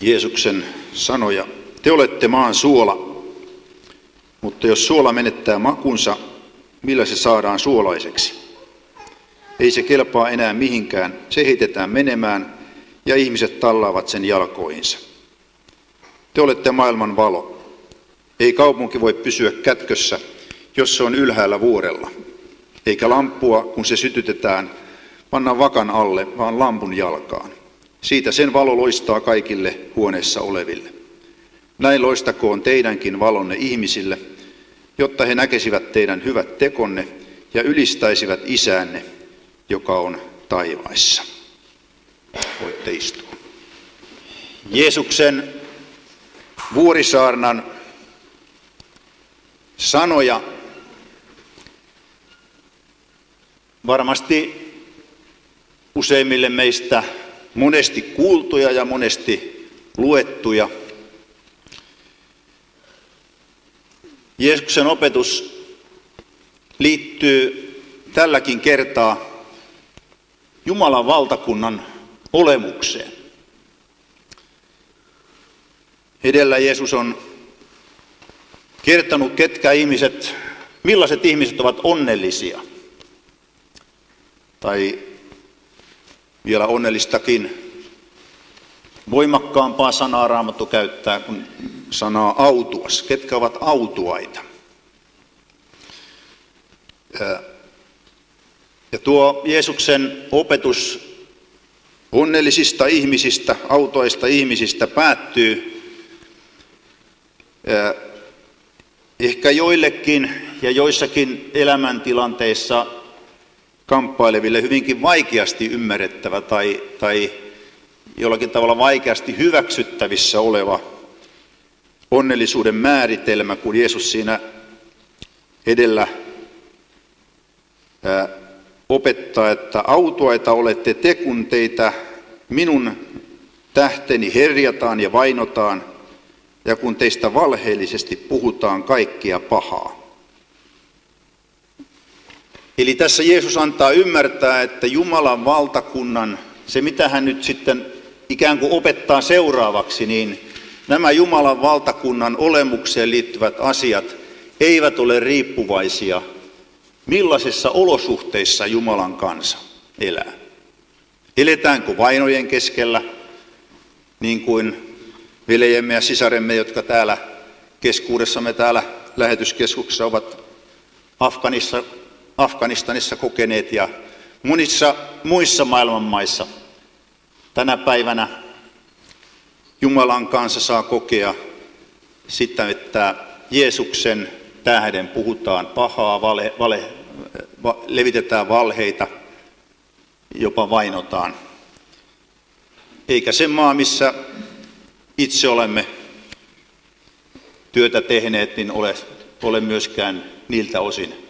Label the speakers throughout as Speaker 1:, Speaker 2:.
Speaker 1: Jeesuksen sanoja. Te olette maan suola, mutta jos suola menettää makunsa, millä se saadaan suolaiseksi? Ei se kelpaa enää mihinkään, se heitetään menemään ja ihmiset tallaavat sen jalkoihinsa. Te olette maailman valo. Ei kaupunki voi pysyä kätkössä, jos se on ylhäällä vuorella. Eikä lampua, kun se sytytetään, panna vakan alle, vaan lampun jalkaan. Siitä sen valo loistaa kaikille huoneessa oleville. Näin loistakoon teidänkin valonne ihmisille, jotta he näkisivät teidän hyvät tekonne ja ylistäisivät isänne, joka on taivaissa. Voitte istua. Jeesuksen vuorisaarnan sanoja varmasti useimmille meistä monesti kuultuja ja monesti luettuja. Jeesuksen opetus liittyy tälläkin kertaa Jumalan valtakunnan olemukseen. Edellä Jeesus on kertonut, ketkä ihmiset, millaiset ihmiset ovat onnellisia. Tai vielä onnellistakin voimakkaampaa sanaa Raamattu käyttää kuin sanaa autuas. Ketkä ovat autuaita? Ja tuo Jeesuksen opetus onnellisista ihmisistä, autoista ihmisistä päättyy ehkä joillekin ja joissakin elämäntilanteissa kamppaileville hyvinkin vaikeasti ymmärrettävä tai, tai jollakin tavalla vaikeasti hyväksyttävissä oleva onnellisuuden määritelmä, kun Jeesus siinä edellä opettaa, että autuaita olette te, kun teitä minun tähteni herjataan ja vainotaan, ja kun teistä valheellisesti puhutaan kaikkia pahaa. Eli tässä Jeesus antaa ymmärtää, että Jumalan valtakunnan, se mitä hän nyt sitten ikään kuin opettaa seuraavaksi, niin nämä Jumalan valtakunnan olemukseen liittyvät asiat eivät ole riippuvaisia millaisissa olosuhteissa Jumalan kansa elää. Eletäänkö vainojen keskellä, niin kuin veljemme ja sisaremme, jotka täällä keskuudessamme täällä lähetyskeskuksessa ovat Afganissa, Afganistanissa kokeneet ja monissa muissa maailman maissa tänä päivänä Jumalan kanssa saa kokea sitä, että Jeesuksen tähden puhutaan pahaa, vale, vale, va, levitetään valheita, jopa vainotaan. Eikä se maa, missä itse olemme työtä tehneet, niin ole, ole myöskään niiltä osin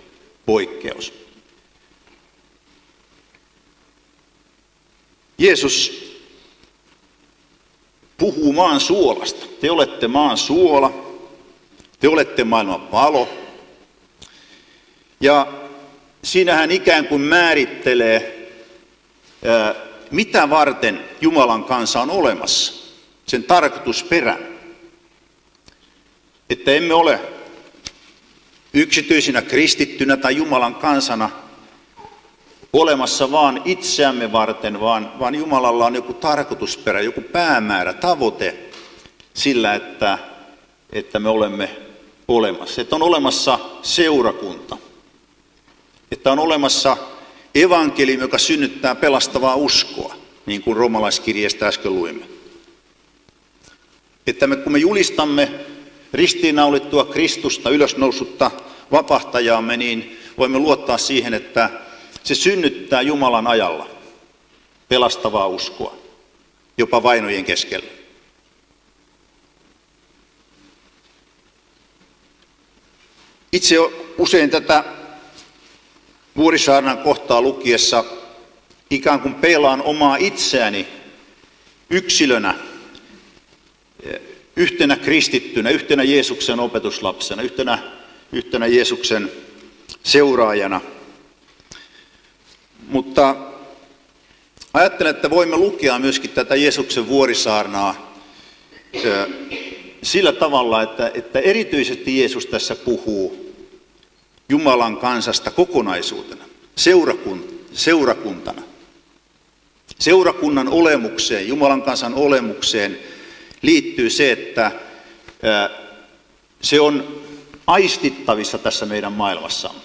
Speaker 1: poikkeus. Jeesus puhuu maan suolasta. Te olette maan suola, te olette maailman valo. Ja siinä hän ikään kuin määrittelee, mitä varten Jumalan kansa on olemassa, sen tarkoitusperän. Että emme ole yksityisinä kristittynä tai Jumalan kansana olemassa vaan itseämme varten, vaan, vaan Jumalalla on joku tarkoitusperä, joku päämäärä, tavoite sillä, että, että me olemme olemassa. Että on olemassa seurakunta. Että on olemassa evankeliumi, joka synnyttää pelastavaa uskoa, niin kuin romalaiskirjeestä äsken luimme. Että me, kun me julistamme ristiinnaulittua Kristusta, ylösnousutta vapahtajaamme, niin voimme luottaa siihen, että se synnyttää Jumalan ajalla pelastavaa uskoa, jopa vainojen keskellä. Itse usein tätä Vuorisaarnan kohtaa lukiessa ikään kuin peilaan omaa itseäni yksilönä, yhtenä kristittynä, yhtenä Jeesuksen opetuslapsena, yhtenä, yhtenä Jeesuksen seuraajana. Mutta ajattelen, että voimme lukea myöskin tätä Jeesuksen vuorisaarnaa sillä tavalla, että, että erityisesti Jeesus tässä puhuu Jumalan kansasta kokonaisuutena, seurakuntana. Seurakunnan olemukseen, Jumalan kansan olemukseen liittyy se, että se on aistittavissa tässä meidän maailmassamme.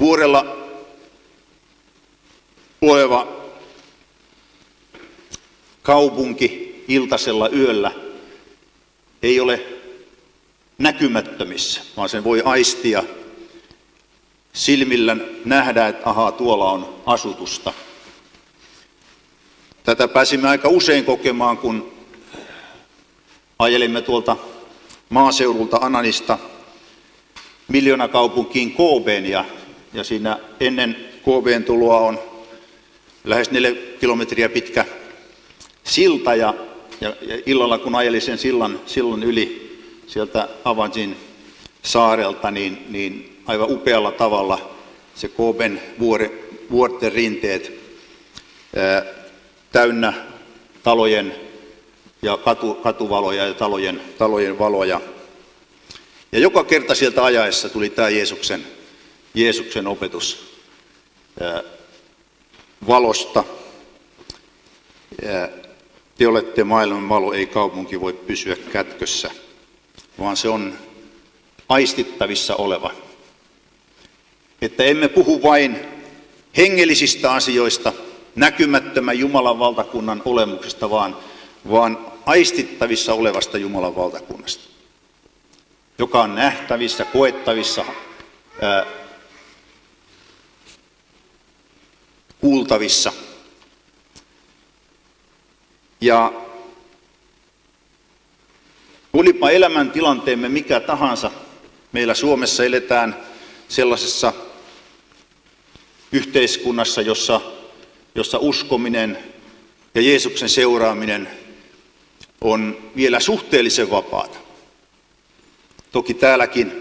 Speaker 1: Vuorella oleva kaupunki iltasella yöllä ei ole näkymättömissä, vaan sen voi aistia silmillä nähdä, että ahaa, tuolla on asutusta. Tätä pääsimme aika usein kokemaan, kun ajelimme tuolta maaseudulta Ananista miljoonakaupunkiin Koobeen ja, ja siinä ennen Koobeen tuloa on lähes neljä kilometriä pitkä silta ja, ja, ja illalla kun ajelin sen sillan, sillan yli sieltä Avanjin saarelta, niin, niin aivan upealla tavalla se Koben vuore, vuorten rinteet ää, täynnä talojen ja katu, katuvaloja ja talojen, talojen valoja. Ja joka kerta sieltä ajaessa tuli tämä Jeesuksen, Jeesuksen opetus ää, valosta. Ja te olette maailman valo, ei kaupunki voi pysyä kätkössä, vaan se on aistittavissa oleva. Että emme puhu vain hengellisistä asioista, näkymättömän Jumalan valtakunnan olemuksesta, vaan, vaan aistittavissa olevasta Jumalan valtakunnasta, joka on nähtävissä, koettavissa, ää, kuultavissa. Ja olipa elämäntilanteemme mikä tahansa, meillä Suomessa eletään sellaisessa yhteiskunnassa, jossa, jossa uskominen ja Jeesuksen seuraaminen on vielä suhteellisen vapaata. Toki täälläkin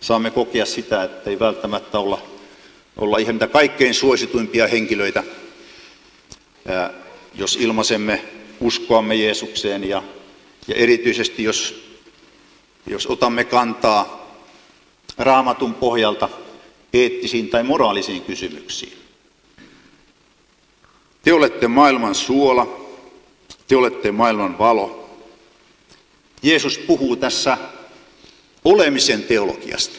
Speaker 1: saamme kokea sitä, että ei välttämättä olla olla ihan mitä kaikkein suosituimpia henkilöitä, jos ilmaisemme uskoamme Jeesukseen ja, ja erityisesti jos, jos otamme kantaa raamatun pohjalta eettisiin tai moraalisiin kysymyksiin. Te olette maailman suola, te olette maailman valo. Jeesus puhuu tässä olemisen teologiasta.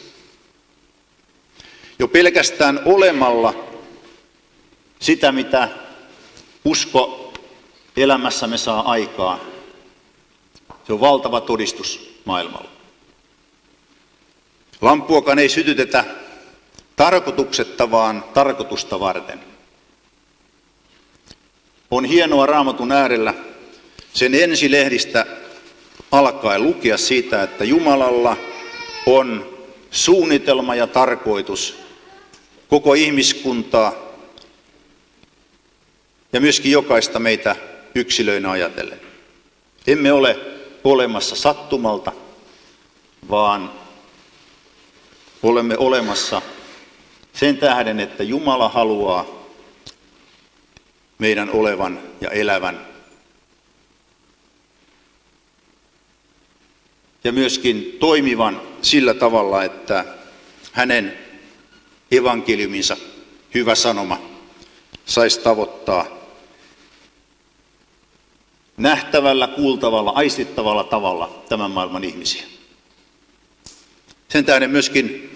Speaker 1: Jo pelkästään olemalla sitä, mitä usko elämässämme saa aikaa, se on valtava todistus maailmalla. Lampuakaan ei sytytetä tarkoituksetta, vaan tarkoitusta varten. On hienoa raamatun äärellä sen ensilehdistä alkaen lukea siitä, että Jumalalla on suunnitelma ja tarkoitus koko ihmiskuntaa ja myöskin jokaista meitä yksilöinä ajatellen. Emme ole olemassa sattumalta, vaan olemme olemassa sen tähden, että Jumala haluaa meidän olevan ja elävän. Ja myöskin toimivan sillä tavalla, että hänen evankeliuminsa hyvä sanoma saisi tavoittaa nähtävällä, kuultavalla, aistittavalla tavalla tämän maailman ihmisiä. Sen tähden myöskin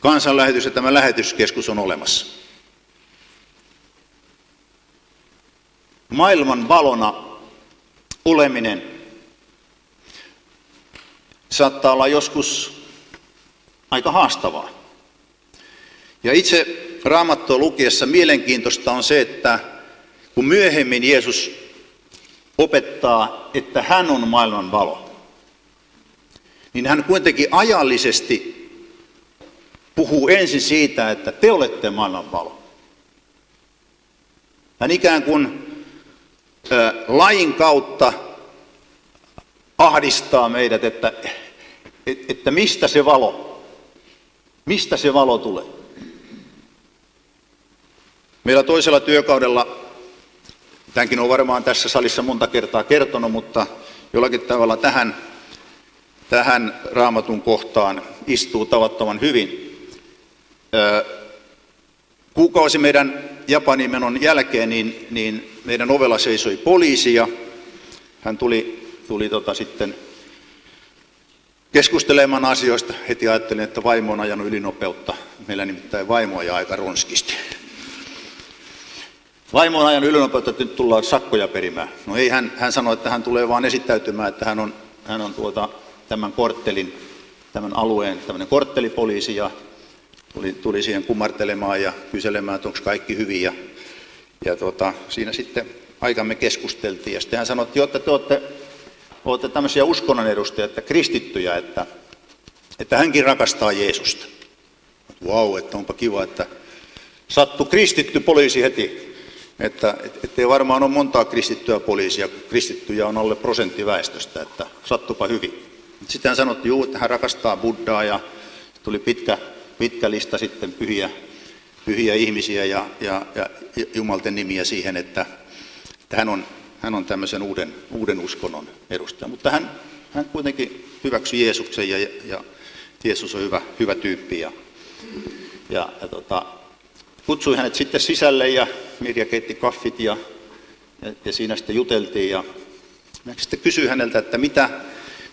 Speaker 1: kansanlähetys ja tämä lähetyskeskus on olemassa. Maailman valona oleminen saattaa olla joskus aika haastavaa. Ja itse raamattua lukiessa mielenkiintoista on se, että kun myöhemmin Jeesus opettaa, että hän on maailman valo, niin hän kuitenkin ajallisesti puhuu ensin siitä, että te olette maailman valo. Hän ikään kuin lain kautta ahdistaa meidät, että, että mistä se valo, mistä se valo tulee. Meillä toisella työkaudella Tämänkin on varmaan tässä salissa monta kertaa kertonut, mutta jollakin tavalla tähän, tähän raamatun kohtaan istuu tavattoman hyvin. Kuukausi meidän Japanin menon jälkeen, niin, niin meidän ovella seisoi poliisi ja hän tuli, tuli tota sitten keskustelemaan asioista. Heti ajattelin, että vaimo on ajanut ylinopeutta. Meillä nimittäin vaimo ajaa aika ronskisti. Vaimo on ajanut ylinopeutta, että nyt tullaan sakkoja perimään. No ei, hän, hän sanoi, että hän tulee vaan esittäytymään, että hän on, hän on tuota, tämän korttelin, tämän alueen tämmöinen korttelipoliisi ja tuli, tuli siihen kumartelemaan ja kyselemään, että onko kaikki hyvin. Ja, ja tuota, siinä sitten aikamme keskusteltiin. Ja sitten hän sanoi, että te olette, olette tämmöisiä uskonnon edustajia, että kristittyjä, että, että hänkin rakastaa Jeesusta. Vau, wow, että onpa kiva, että sattu kristitty poliisi heti. Että et, ei varmaan ole montaa kristittyä poliisia, kristittyjä on alle prosentti väestöstä, että sattupa hyvin. Sitten hän sanoi, että hän rakastaa Buddhaa ja tuli pitkä pitkä lista sitten pyhiä, pyhiä ihmisiä ja, ja, ja Jumalten nimiä siihen, että, että hän, on, hän on tämmöisen uuden, uuden uskonnon edustaja. Mutta hän, hän kuitenkin hyväksyi Jeesuksen ja, ja Jeesus on hyvä, hyvä tyyppi. Ja, ja, ja tota, kutsui hänet sitten sisälle ja Mirja keitti kaffit ja, ja, ja siinä sitten juteltiin. Ja mä sitten kysyin häneltä, että mitä,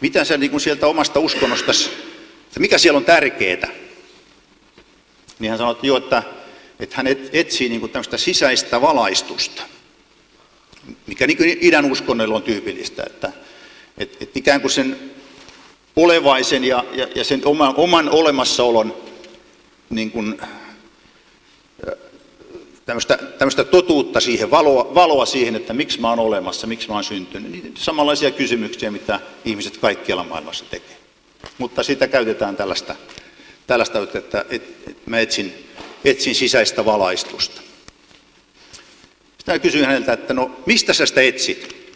Speaker 1: mitä sä niin sieltä omasta uskonnostasi, että mikä siellä on tärkeää niin hän sanoi, että, jo, että, että hän etsii niin tämmöistä sisäistä valaistusta, mikä niin idän uskonnoilla on tyypillistä, että, että, että ikään kuin sen olevaisen ja, ja, ja sen oman, oman olemassaolon niin kuin, tämmöistä, tämmöistä totuutta siihen, valoa, valoa siihen, että miksi mä oon olemassa, miksi mä oon syntynyt. Niin samanlaisia kysymyksiä, mitä ihmiset kaikkialla maailmassa tekee. Mutta sitä käytetään tällaista tällaista, että, että mä etsin, etsin sisäistä valaistusta. Sitten kysyin häneltä, että no mistä sä sitä etsit?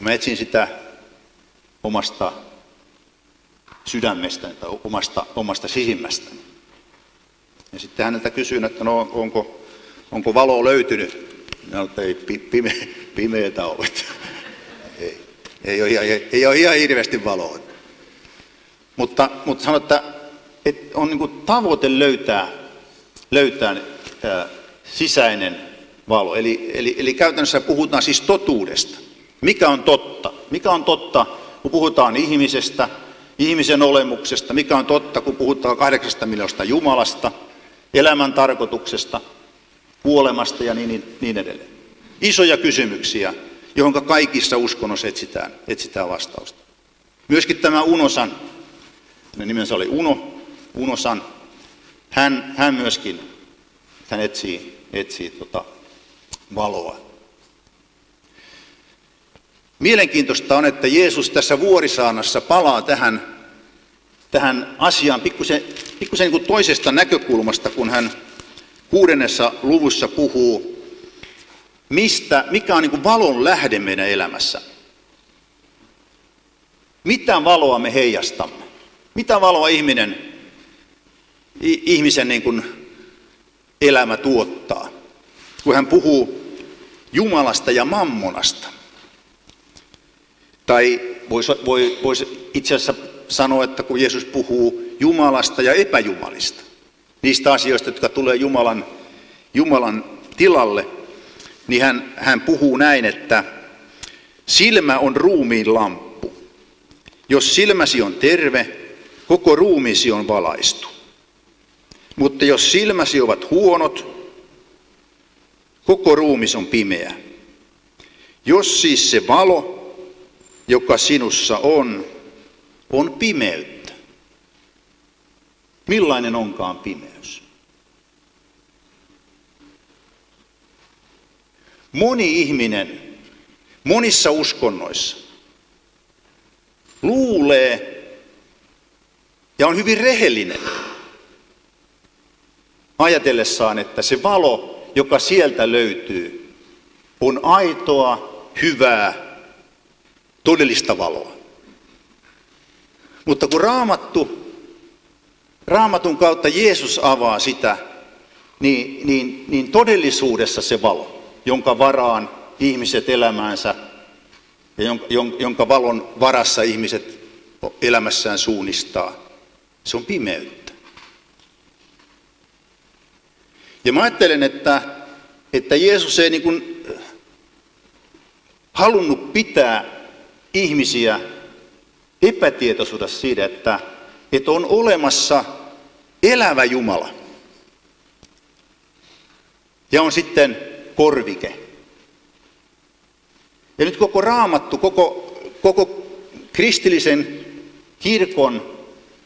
Speaker 1: Mä etsin sitä omasta sydämestäni tai omasta, omasta sisimmästäni. Ja sitten häneltä kysyin, että no onko, onko valo löytynyt? Mä että ei pime, pimeätä ole. ei, ei, ole, ei, ei ole ihan hirveästi valoa. Mutta, mutta sanon, että, että on niin tavoite löytää, löytää ää, sisäinen valo. Eli, eli, eli käytännössä puhutaan siis totuudesta. Mikä on totta? Mikä on totta, kun puhutaan ihmisestä, ihmisen olemuksesta? Mikä on totta, kun puhutaan kahdeksasta miljoonasta Jumalasta, elämän tarkoituksesta, kuolemasta ja niin, niin edelleen? Isoja kysymyksiä, johon kaikissa uskonnoissa etsitään, etsitään vastausta. Myöskin tämä Unosan hänen nimensä oli Uno, Unosan. Hän, hän myöskin hän etsii, etsii tota valoa. Mielenkiintoista on, että Jeesus tässä vuorisaanassa palaa tähän, tähän asiaan pikkusen, pikkusen niin toisesta näkökulmasta, kun hän kuudennessa luvussa puhuu, mistä, mikä on niin valon lähde meidän elämässä. Mitä valoa me heijastamme? Mitä valoa ihminen, ihmisen niin kuin elämä tuottaa, kun hän puhuu Jumalasta ja mammonasta? Tai voisi voi, vois itse asiassa sanoa, että kun Jeesus puhuu Jumalasta ja epäjumalista, niistä asioista, jotka tulee Jumalan, Jumalan tilalle, niin hän, hän puhuu näin, että silmä on ruumiin lamppu. Jos silmäsi on terve, koko ruumiisi on valaistu. Mutta jos silmäsi ovat huonot, koko ruumis on pimeä. Jos siis se valo, joka sinussa on, on pimeyttä. Millainen onkaan pimeys? Moni ihminen monissa uskonnoissa luulee, ja on hyvin rehellinen ajatellessaan, että se valo, joka sieltä löytyy, on aitoa, hyvää, todellista valoa. Mutta kun raamattu, raamatun kautta Jeesus avaa sitä, niin, niin, niin todellisuudessa se valo, jonka varaan ihmiset elämäänsä ja jonka valon varassa ihmiset elämässään suunnistaa. Se on pimeyttä. Ja mä ajattelen, että, että Jeesus ei niin kuin halunnut pitää ihmisiä epätietoisuudessa siitä, että, että on olemassa elävä Jumala. Ja on sitten korvike. Ja nyt koko raamattu, koko, koko kristillisen kirkon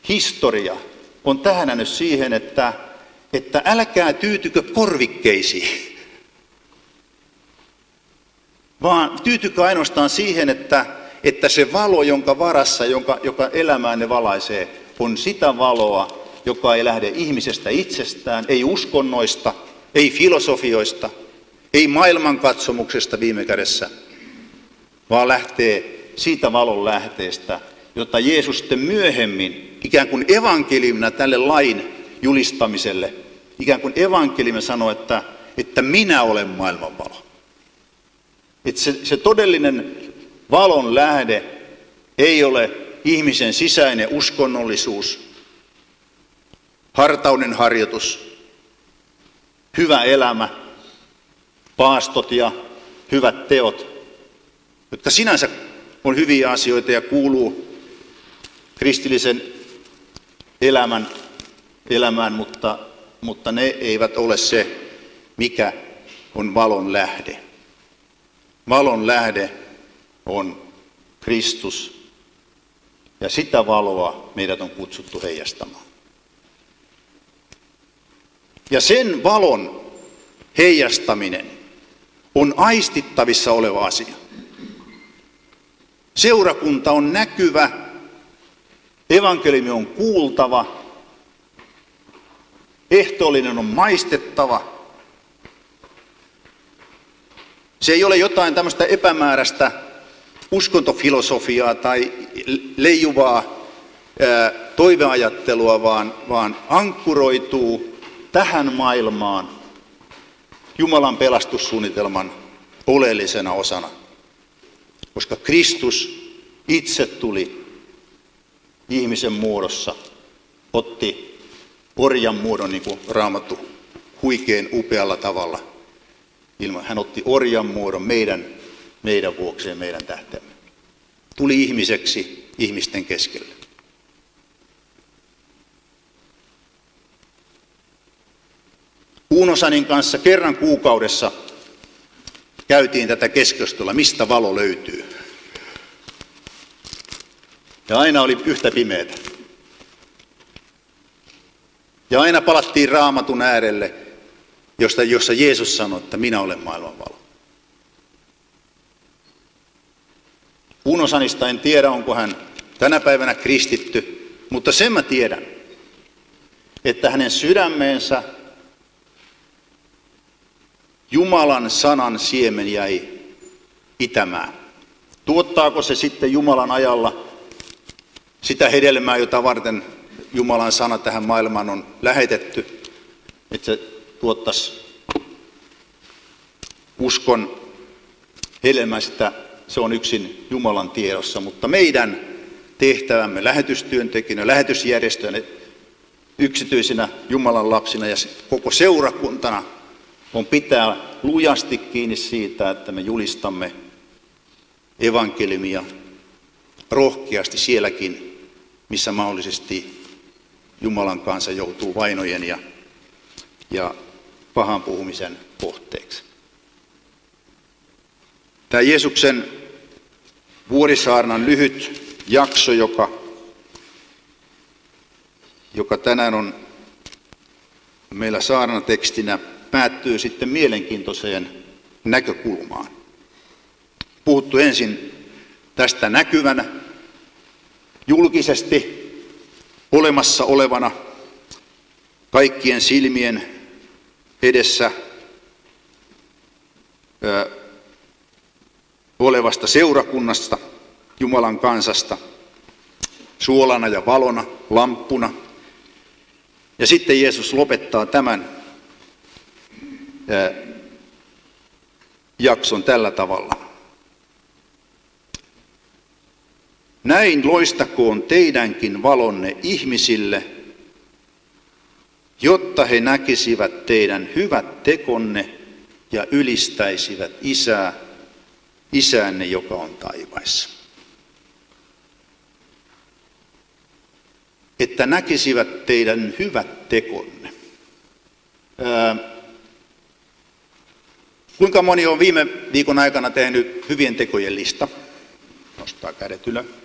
Speaker 1: historia on tähän siihen, että, että älkää tyytykö korvikkeisiin, vaan tyytykö ainoastaan siihen, että, että se valo, jonka varassa, jonka, joka elämäänne valaisee, on sitä valoa, joka ei lähde ihmisestä itsestään, ei uskonnoista, ei filosofioista, ei maailmankatsomuksesta viime kädessä, vaan lähtee siitä valon lähteestä, jota Jeesus sitten myöhemmin ikään kuin evankeliumina tälle lain julistamiselle, ikään kuin evankeliumi sanoi, että, että minä olen maailman valo. Että se, se todellinen valon lähde ei ole ihmisen sisäinen uskonnollisuus, hartauden harjoitus, hyvä elämä, paastot ja hyvät teot, jotka sinänsä on hyviä asioita ja kuuluu kristillisen elämän, elämään, mutta, mutta ne eivät ole se, mikä on valon lähde. Valon lähde on Kristus ja sitä valoa meidät on kutsuttu heijastamaan. Ja sen valon heijastaminen on aistittavissa oleva asia. Seurakunta on näkyvä, evankeliumi on kuultava, ehtoollinen on maistettava. Se ei ole jotain tämmöistä epämääräistä uskontofilosofiaa tai leijuvaa toiveajattelua, vaan, vaan ankkuroituu tähän maailmaan Jumalan pelastussuunnitelman oleellisena osana. Koska Kristus itse tuli ihmisen muodossa, otti orjan muodon, niin kuin raamattu huikein upealla tavalla. Hän otti orjan muodon meidän, meidän vuokseen, meidän tähtemme. Tuli ihmiseksi ihmisten keskelle. Uunosanin kanssa kerran kuukaudessa käytiin tätä keskustelua, mistä valo löytyy. Ja aina oli yhtä pimeätä. Ja aina palattiin raamatun äärelle, josta, jossa Jeesus sanoi, että minä olen maailman valo. Unosanista en tiedä, onko hän tänä päivänä kristitty, mutta sen mä tiedän, että hänen sydämeensä Jumalan sanan siemen jäi itämään. Tuottaako se sitten Jumalan ajalla sitä hedelmää, jota varten Jumalan sana tähän maailmaan on lähetetty, että se tuottaisi uskon hedelmää, sitä se on yksin Jumalan tiedossa, mutta meidän tehtävämme lähetystyöntekijänä, lähetysjärjestöönä, yksityisinä Jumalan lapsina ja koko seurakuntana on pitää lujasti kiinni siitä, että me julistamme evankeliumia rohkeasti sielläkin, missä mahdollisesti Jumalan kanssa joutuu vainojen ja, ja pahan puhumisen kohteeksi. Tämä Jeesuksen vuorisaarnan lyhyt jakso, joka, joka tänään on meillä saarnatekstinä, päättyy sitten mielenkiintoiseen näkökulmaan. Puhuttu ensin tästä näkyvänä, julkisesti olemassa olevana, kaikkien silmien edessä olevasta seurakunnasta, Jumalan kansasta, suolana ja valona, lamppuna. Ja sitten Jeesus lopettaa tämän jakson tällä tavalla. Näin loistakoon teidänkin valonne ihmisille, jotta he näkisivät teidän hyvät tekonne ja ylistäisivät Isää, Isänne, joka on taivaissa. Että näkisivät teidän hyvät tekonne. Ää, kuinka moni on viime viikon aikana tehnyt hyvien tekojen lista? Nostaa kädet ylös.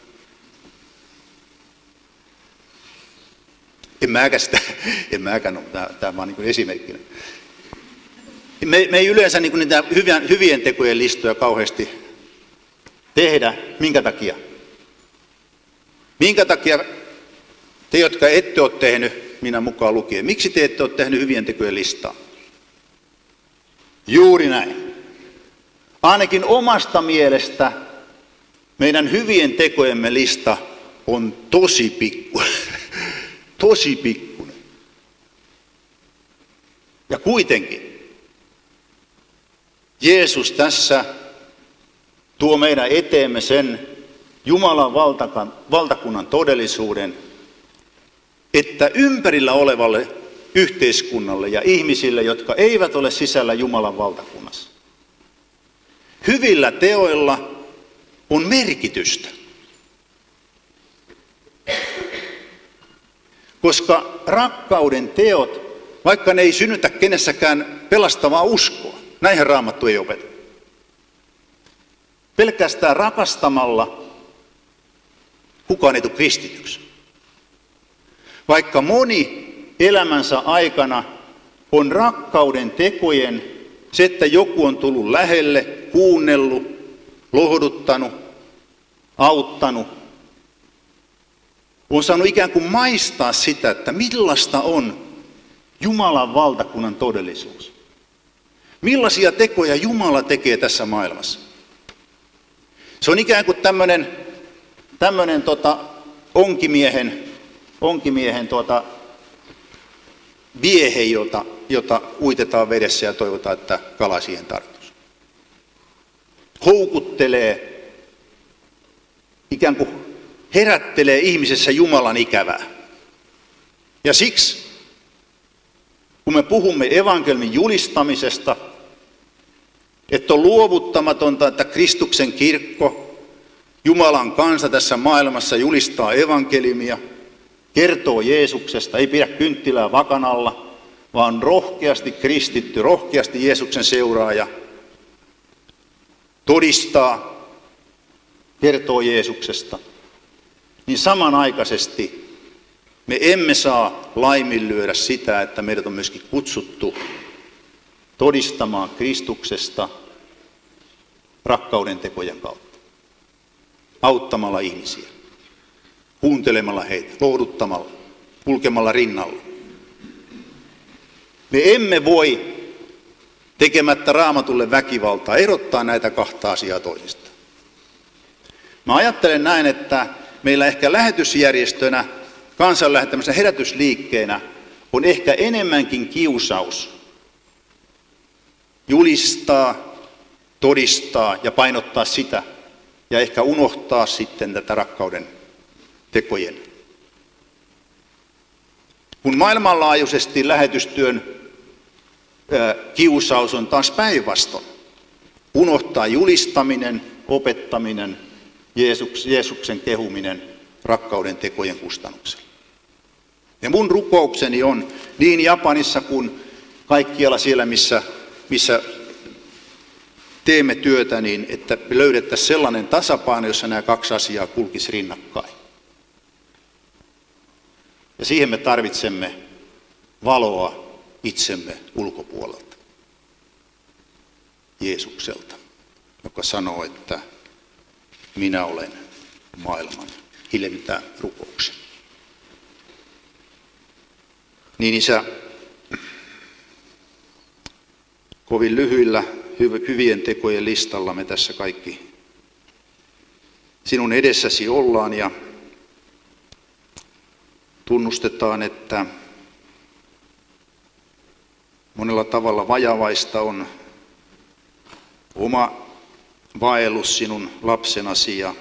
Speaker 1: En mäkään sitä, en mäkään ole, tämä, tämä vaan niin esimerkkinä. Me, me ei yleensä niin niitä hyvien, hyvien tekojen listoja kauheasti tehdä. Minkä takia? Minkä takia te, jotka ette ole tehnyt, minä mukaan lukien, miksi te ette ole tehnyt hyvien tekojen listaa? Juuri näin. Ainakin omasta mielestä meidän hyvien tekojemme lista on tosi pikku. Tosi pikkunen. Ja kuitenkin Jeesus tässä tuo meidän eteemme sen Jumalan valtakunnan todellisuuden, että ympärillä olevalle yhteiskunnalle ja ihmisille, jotka eivät ole sisällä Jumalan valtakunnassa, hyvillä teoilla on merkitystä. Koska rakkauden teot, vaikka ne ei synnytä kenessäkään pelastavaa uskoa, näinhän raamattu ei opeta. Pelkästään rakastamalla kukaan ei tule kristityksi. Vaikka moni elämänsä aikana on rakkauden tekojen, se, että joku on tullut lähelle, kuunnellut, lohduttanut, auttanut, on saanut ikään kuin maistaa sitä, että millaista on Jumalan valtakunnan todellisuus. Millaisia tekoja Jumala tekee tässä maailmassa. Se on ikään kuin tämmöinen, tämmöinen tota, onkimiehen, onkimiehen tota, viehe, jota, jota uitetaan vedessä ja toivotaan, että kala siihen tarttuisi. Houkuttelee, ikään kuin herättelee ihmisessä Jumalan ikävää. Ja siksi, kun me puhumme evankelmin julistamisesta, että on luovuttamatonta, että Kristuksen kirkko, Jumalan kansa tässä maailmassa julistaa evankelimia, kertoo Jeesuksesta, ei pidä kynttilää vakanalla, vaan rohkeasti kristitty, rohkeasti Jeesuksen seuraaja, todistaa, kertoo Jeesuksesta, niin samanaikaisesti me emme saa laiminlyödä sitä, että meidät on myöskin kutsuttu todistamaan Kristuksesta rakkauden tekojen kautta. Auttamalla ihmisiä, kuuntelemalla heitä, lohduttamalla, kulkemalla rinnalla. Me emme voi tekemättä raamatulle väkivaltaa erottaa näitä kahta asiaa toisista. Mä ajattelen näin, että meillä ehkä lähetysjärjestönä, kansanlähettämässä herätysliikkeenä on ehkä enemmänkin kiusaus julistaa, todistaa ja painottaa sitä ja ehkä unohtaa sitten tätä rakkauden tekojen. Kun maailmanlaajuisesti lähetystyön kiusaus on taas päinvastoin, unohtaa julistaminen, opettaminen, Jeesuks, Jeesuksen kehuminen rakkauden tekojen kustannuksella. Ja mun rukoukseni on niin Japanissa kuin kaikkialla siellä, missä, missä teemme työtä, niin että löydettäisiin sellainen tasapaino, jossa nämä kaksi asiaa kulkisi rinnakkain. Ja siihen me tarvitsemme valoa itsemme ulkopuolelta. Jeesukselta, joka sanoo, että minä olen maailman hiljentä rukouksen. Niin isä, kovin lyhyillä hyvien tekojen listalla me tässä kaikki sinun edessäsi ollaan ja tunnustetaan, että monella tavalla vajavaista on oma vaellus sinun lapsenasi ja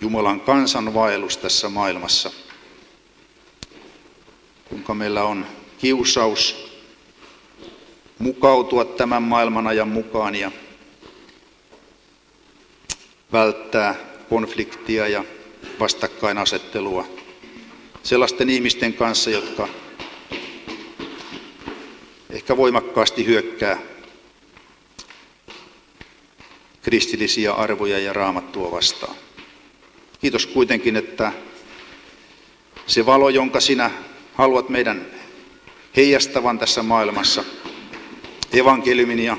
Speaker 1: Jumalan kansan vaellus tässä maailmassa. Kuinka meillä on kiusaus mukautua tämän maailman ajan mukaan ja välttää konfliktia ja vastakkainasettelua sellaisten ihmisten kanssa, jotka ehkä voimakkaasti hyökkää kristillisiä arvoja ja raamattua vastaan. Kiitos kuitenkin, että se valo, jonka sinä haluat meidän heijastavan tässä maailmassa, evankeliumin ja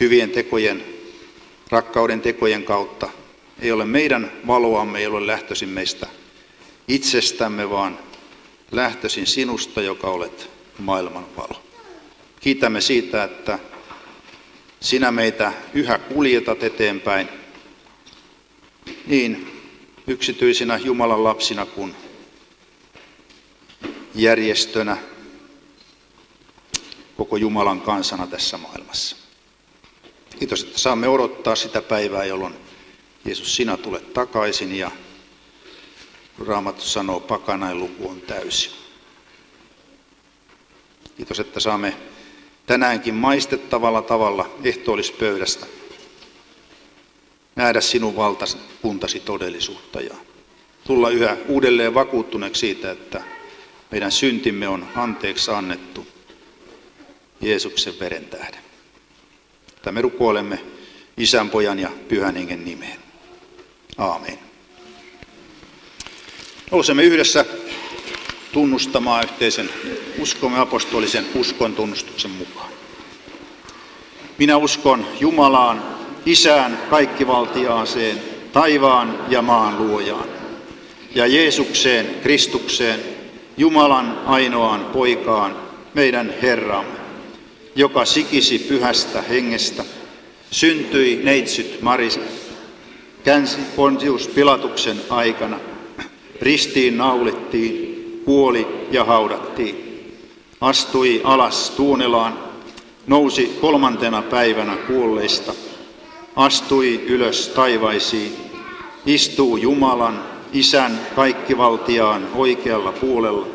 Speaker 1: hyvien tekojen, rakkauden tekojen kautta, ei ole meidän valoamme, ei ole lähtöisin meistä itsestämme, vaan lähtöisin sinusta, joka olet maailman valo. Kiitämme siitä, että sinä meitä yhä kuljetat eteenpäin niin yksityisinä Jumalan lapsina kuin järjestönä, koko Jumalan kansana tässä maailmassa. Kiitos, että saamme odottaa sitä päivää, jolloin Jeesus, sinä tulet takaisin ja Raamattu sanoo, pakanain luku on täysi. Kiitos, että saamme tänäänkin maistettavalla tavalla ehtoollispöydästä nähdä sinun valtakuntasi todellisuutta ja tulla yhä uudelleen vakuuttuneeksi siitä, että meidän syntimme on anteeksi annettu Jeesuksen veren tähden. Tämä me rukoilemme Isän, Pojan ja Pyhän Hengen nimeen. Aamen. Nousemme yhdessä tunnustamaan yhteisen uskomme apostolisen uskon tunnustuksen mukaan. Minä uskon Jumalaan, Isään kaikkivaltiaaseen, taivaan ja maan luojaan, ja Jeesukseen, Kristukseen, Jumalan ainoaan poikaan, meidän Herramme, joka sikisi pyhästä hengestä, syntyi neitsyt Maris, känsi Pontius Pilatuksen aikana, ristiin naulittiin, kuoli ja haudattiin. Astui alas Tuunelaan, nousi kolmantena päivänä kuolleista, astui ylös taivaisiin, istuu Jumalan, Isän kaikkivaltiaan oikealla puolella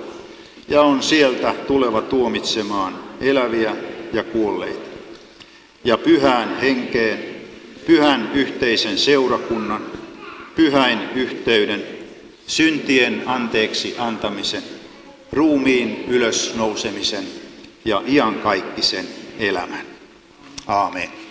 Speaker 1: ja on sieltä tuleva tuomitsemaan eläviä ja kuolleita. Ja pyhään henkeen, pyhän yhteisen seurakunnan, pyhäin yhteyden, syntien anteeksi antamisen, ruumiin ylösnousemisen ja iankaikkisen elämän. Aamen.